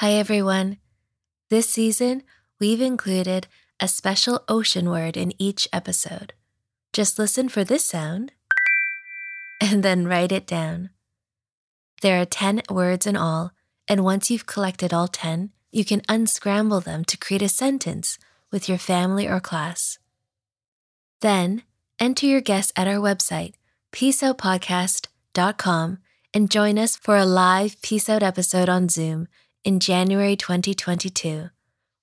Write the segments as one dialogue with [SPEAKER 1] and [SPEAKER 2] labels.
[SPEAKER 1] Hi, everyone. This season, we've included a special ocean word in each episode. Just listen for this sound and then write it down. There are 10 words in all, and once you've collected all 10, you can unscramble them to create a sentence with your family or class. Then, enter your guess at our website, peaceoutpodcast.com, and join us for a live Peace Out episode on Zoom in January 2022,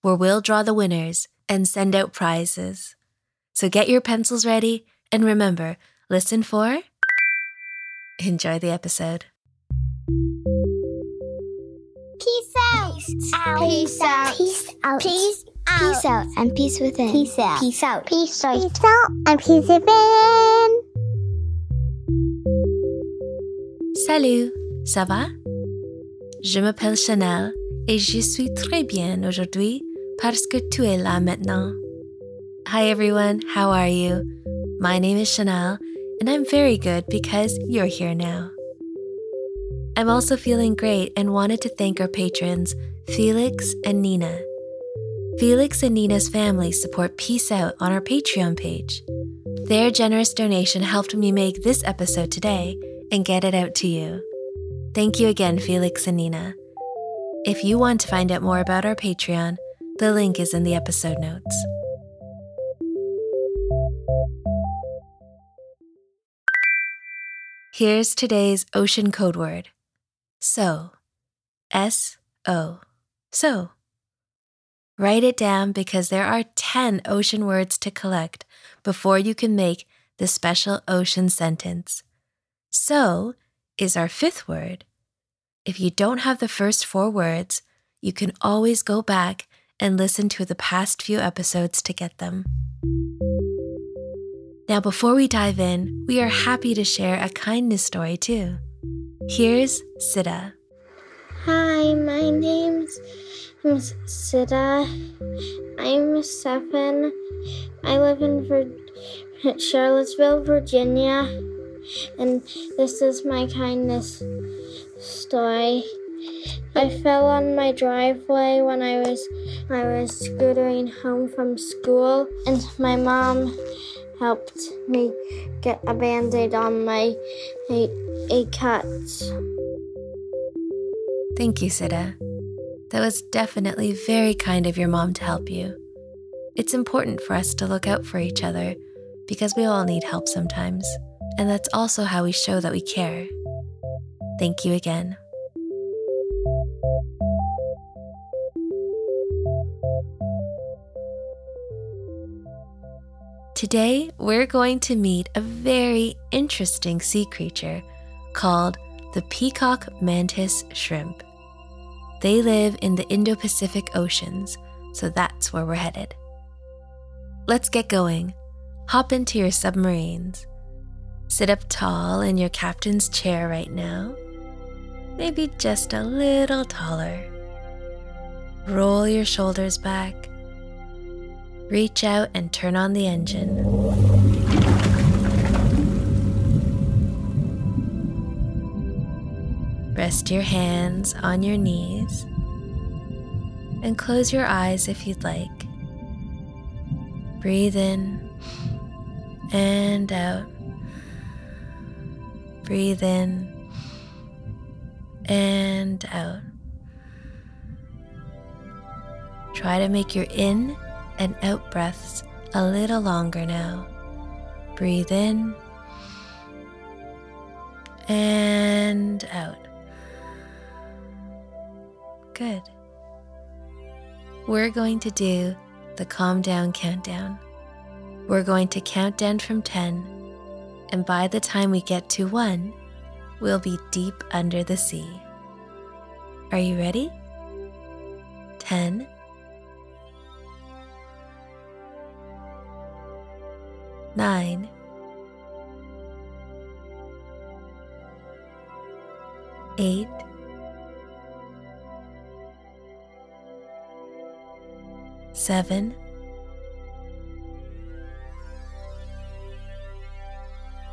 [SPEAKER 1] where we'll draw the winners and send out prizes. So get your pencils ready and remember, listen for. Enjoy the episode.
[SPEAKER 2] Peace out.
[SPEAKER 3] Peace out.
[SPEAKER 2] Peace out.
[SPEAKER 3] Peace out.
[SPEAKER 2] Peace out and peace within.
[SPEAKER 3] Peace out.
[SPEAKER 2] Peace out.
[SPEAKER 3] Peace out.
[SPEAKER 2] Peace out and peace within.
[SPEAKER 1] Salut, ça va? Je m'appelle Chanel et je suis très bien aujourd'hui parce que tu es là maintenant. Hi everyone, how are you? My name is Chanel and I'm very good because you're here now. I'm also feeling great and wanted to thank our patrons, Felix and Nina. Felix and Nina's family support Peace Out on our Patreon page. Their generous donation helped me make this episode today and get it out to you. Thank you again, Felix and Nina. If you want to find out more about our Patreon, the link is in the episode notes. Here's today's ocean code word so. S O. So. Write it down because there are 10 ocean words to collect before you can make the special ocean sentence. So is our fifth word. If you don't have the first four words, you can always go back and listen to the past few episodes to get them. Now, before we dive in, we are happy to share a kindness story too. Here's Sida.
[SPEAKER 3] Hi, my name's Sida. I'm seven. I live in Vir- Charlottesville, Virginia, and this is my kindness story. I fell on my driveway when I was I was scootering home from school, and my mom helped me get a band-aid on my a, a cut.
[SPEAKER 1] Thank you, Sida. That was definitely very kind of your mom to help you. It's important for us to look out for each other because we all need help sometimes, and that's also how we show that we care. Thank you again. Today, we're going to meet a very interesting sea creature called the peacock mantis shrimp. They live in the Indo Pacific Oceans, so that's where we're headed. Let's get going. Hop into your submarines. Sit up tall in your captain's chair right now. Maybe just a little taller. Roll your shoulders back. Reach out and turn on the engine. Rest your hands on your knees and close your eyes if you'd like. Breathe in and out. Breathe in and out. Try to make your in and out breaths a little longer now. Breathe in and out. Good. We're going to do the calm down countdown. We're going to count down from 10, and by the time we get to 1, we'll be deep under the sea. Are you ready? 10, nine, eight, seven,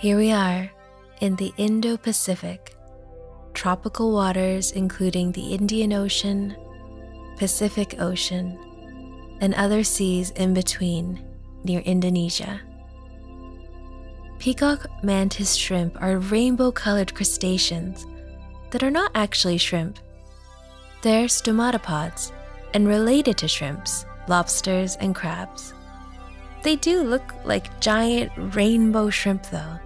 [SPEAKER 1] Here we are in the Indo Pacific, tropical waters including the Indian Ocean, Pacific Ocean, and other seas in between near Indonesia. Peacock mantis shrimp are rainbow colored crustaceans that are not actually shrimp. They're stomatopods and related to shrimps, lobsters, and crabs. They do look like giant rainbow shrimp, though.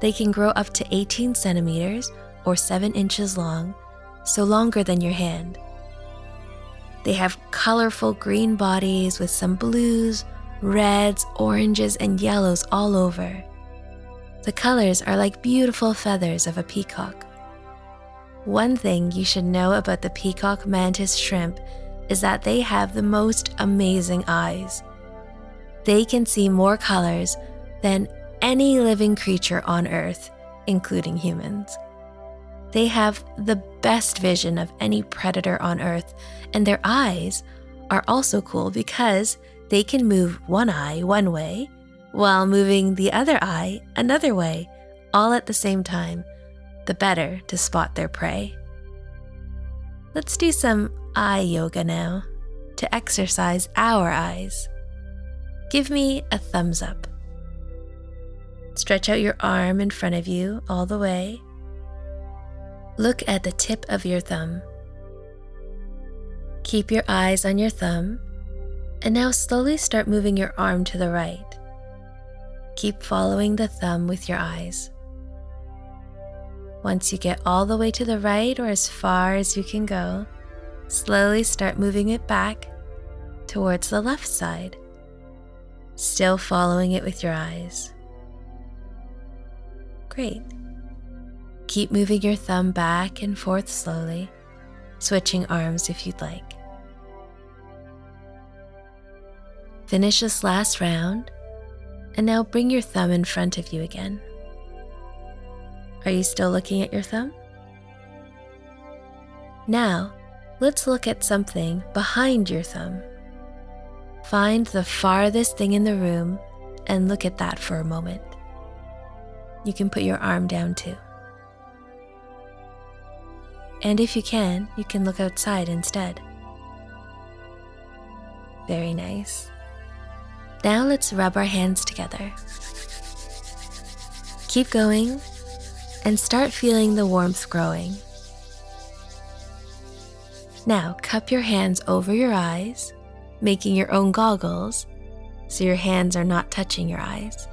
[SPEAKER 1] They can grow up to 18 centimeters or 7 inches long, so longer than your hand. They have colorful green bodies with some blues, reds, oranges, and yellows all over. The colors are like beautiful feathers of a peacock. One thing you should know about the peacock mantis shrimp is that they have the most amazing eyes. They can see more colors than any living creature on Earth, including humans. They have the best vision of any predator on Earth, and their eyes are also cool because they can move one eye one way while moving the other eye another way, all at the same time, the better to spot their prey. Let's do some eye yoga now to exercise our eyes. Give me a thumbs up. Stretch out your arm in front of you all the way. Look at the tip of your thumb. Keep your eyes on your thumb, and now slowly start moving your arm to the right. Keep following the thumb with your eyes. Once you get all the way to the right or as far as you can go, slowly start moving it back towards the left side, still following it with your eyes. Great. Keep moving your thumb back and forth slowly, switching arms if you'd like. Finish this last round, and now bring your thumb in front of you again. Are you still looking at your thumb? Now, let's look at something behind your thumb. Find the farthest thing in the room and look at that for a moment you can put your arm down too. And if you can, you can look outside instead. Very nice. Now let's rub our hands together. Keep going and start feeling the warmth growing. Now cup your hands over your eyes, making your own goggles so your hands are not touching your eyes.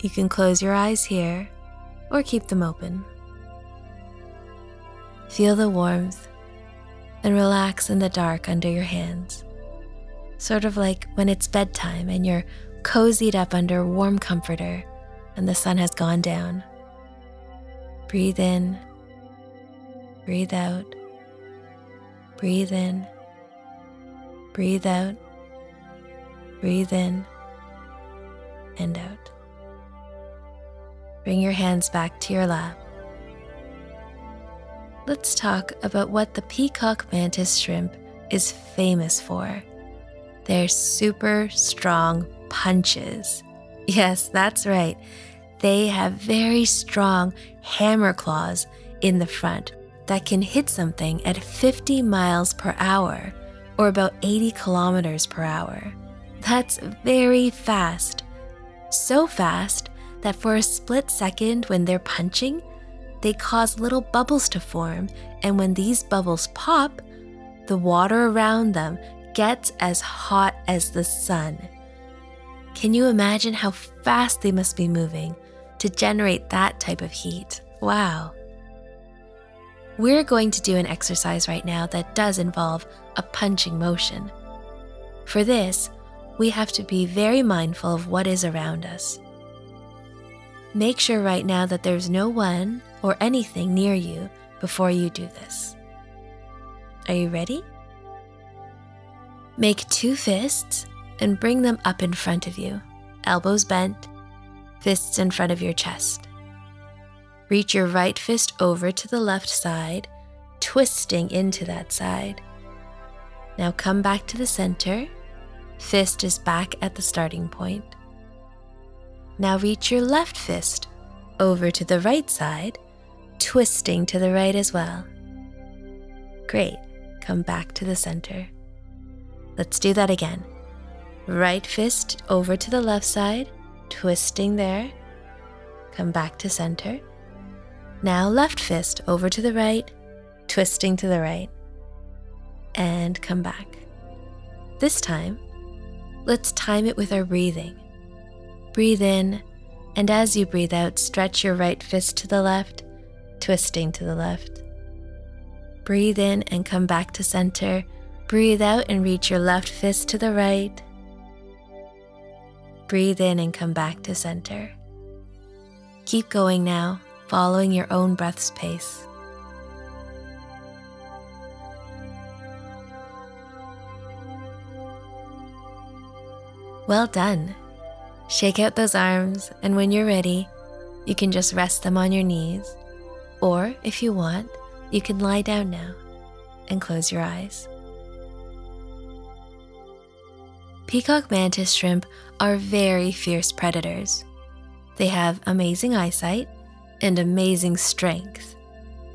[SPEAKER 1] You can close your eyes here or keep them open. Feel the warmth and relax in the dark under your hands, sort of like when it's bedtime and you're cozied up under a warm comforter and the sun has gone down. Breathe in, breathe out, breathe in, breathe out, breathe in, and out. Bring your hands back to your lap. Let's talk about what the peacock mantis shrimp is famous for. Their super strong punches. Yes, that's right. They have very strong hammer claws in the front that can hit something at 50 miles per hour or about 80 kilometers per hour. That's very fast. So fast that for a split second when they're punching, they cause little bubbles to form, and when these bubbles pop, the water around them gets as hot as the sun. Can you imagine how fast they must be moving to generate that type of heat? Wow. We're going to do an exercise right now that does involve a punching motion. For this, we have to be very mindful of what is around us. Make sure right now that there's no one or anything near you before you do this. Are you ready? Make two fists and bring them up in front of you, elbows bent, fists in front of your chest. Reach your right fist over to the left side, twisting into that side. Now come back to the center. Fist is back at the starting point. Now reach your left fist over to the right side, twisting to the right as well. Great. Come back to the center. Let's do that again. Right fist over to the left side, twisting there. Come back to center. Now left fist over to the right, twisting to the right. And come back. This time, let's time it with our breathing. Breathe in, and as you breathe out, stretch your right fist to the left, twisting to the left. Breathe in and come back to center. Breathe out and reach your left fist to the right. Breathe in and come back to center. Keep going now, following your own breath's pace. Well done. Shake out those arms, and when you're ready, you can just rest them on your knees. Or, if you want, you can lie down now and close your eyes. Peacock mantis shrimp are very fierce predators. They have amazing eyesight and amazing strength.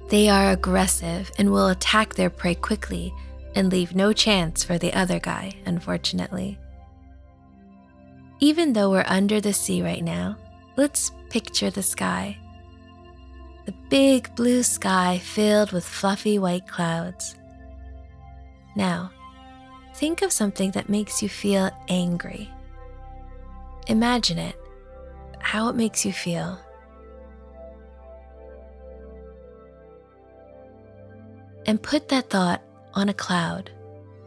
[SPEAKER 1] They are aggressive and will attack their prey quickly and leave no chance for the other guy, unfortunately. Even though we're under the sea right now, let's picture the sky the big blue sky filled with fluffy white clouds. Now, think of something that makes you feel angry. Imagine it, how it makes you feel. And put that thought on a cloud.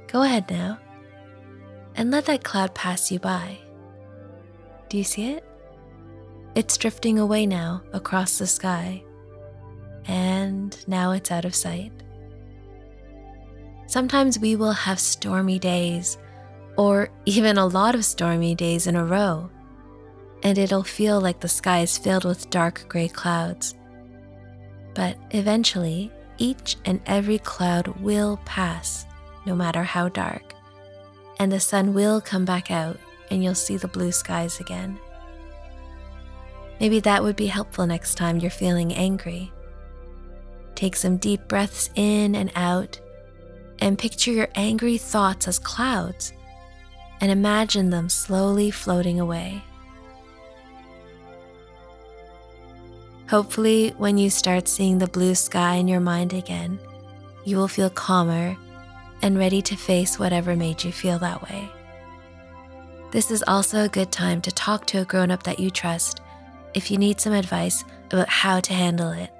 [SPEAKER 1] Go ahead now. And let that cloud pass you by. Do you see it? It's drifting away now across the sky and now it's out of sight. Sometimes we will have stormy days, or even a lot of stormy days in a row, and it'll feel like the sky is filled with dark gray clouds. But eventually, each and every cloud will pass, no matter how dark, and the sun will come back out, and you'll see the blue skies again. Maybe that would be helpful next time you're feeling angry. Take some deep breaths in and out, and picture your angry thoughts as clouds, and imagine them slowly floating away. Hopefully, when you start seeing the blue sky in your mind again, you will feel calmer and ready to face whatever made you feel that way. This is also a good time to talk to a grown up that you trust if you need some advice about how to handle it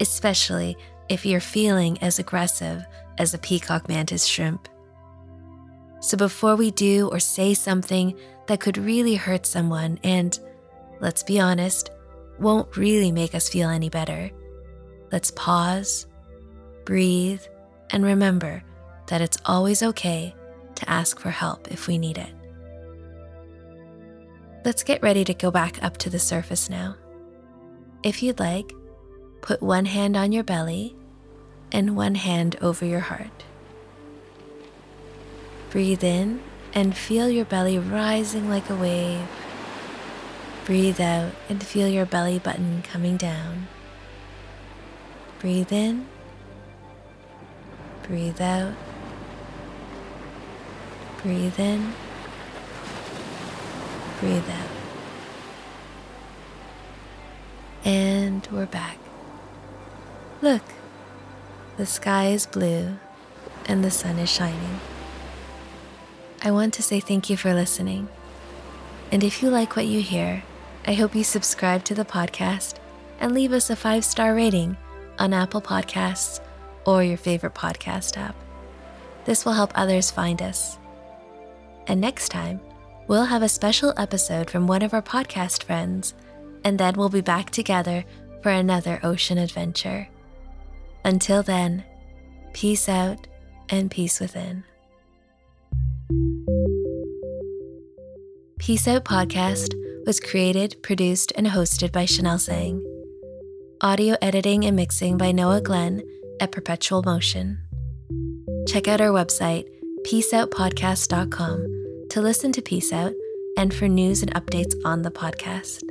[SPEAKER 1] especially if you're feeling as aggressive as a peacock mantis shrimp. So before we do or say something that could really hurt someone and, let's be honest, won't really make us feel any better, let's pause, breathe, and remember that it's always okay to ask for help if we need it. Let's get ready to go back up to the surface now. If you'd like, Put one hand on your belly and one hand over your heart. Breathe in and feel your belly rising like a wave. Breathe out and feel your belly button coming down. Breathe in. Breathe out. Breathe in. Breathe out. And we're back. Look, the sky is blue and the sun is shining. I want to say thank you for listening. And if you like what you hear, I hope you subscribe to the podcast and leave us a five star rating on Apple Podcasts or your favorite podcast app. This will help others find us. And next time, we'll have a special episode from one of our podcast friends, and then we'll be back together for another ocean adventure. Until then, peace out and peace within. Peace Out Podcast was created, produced, and hosted by Chanel Tsang. Audio editing and mixing by Noah Glenn at Perpetual Motion. Check out our website, peaceoutpodcast.com, to listen to Peace Out and for news and updates on the podcast.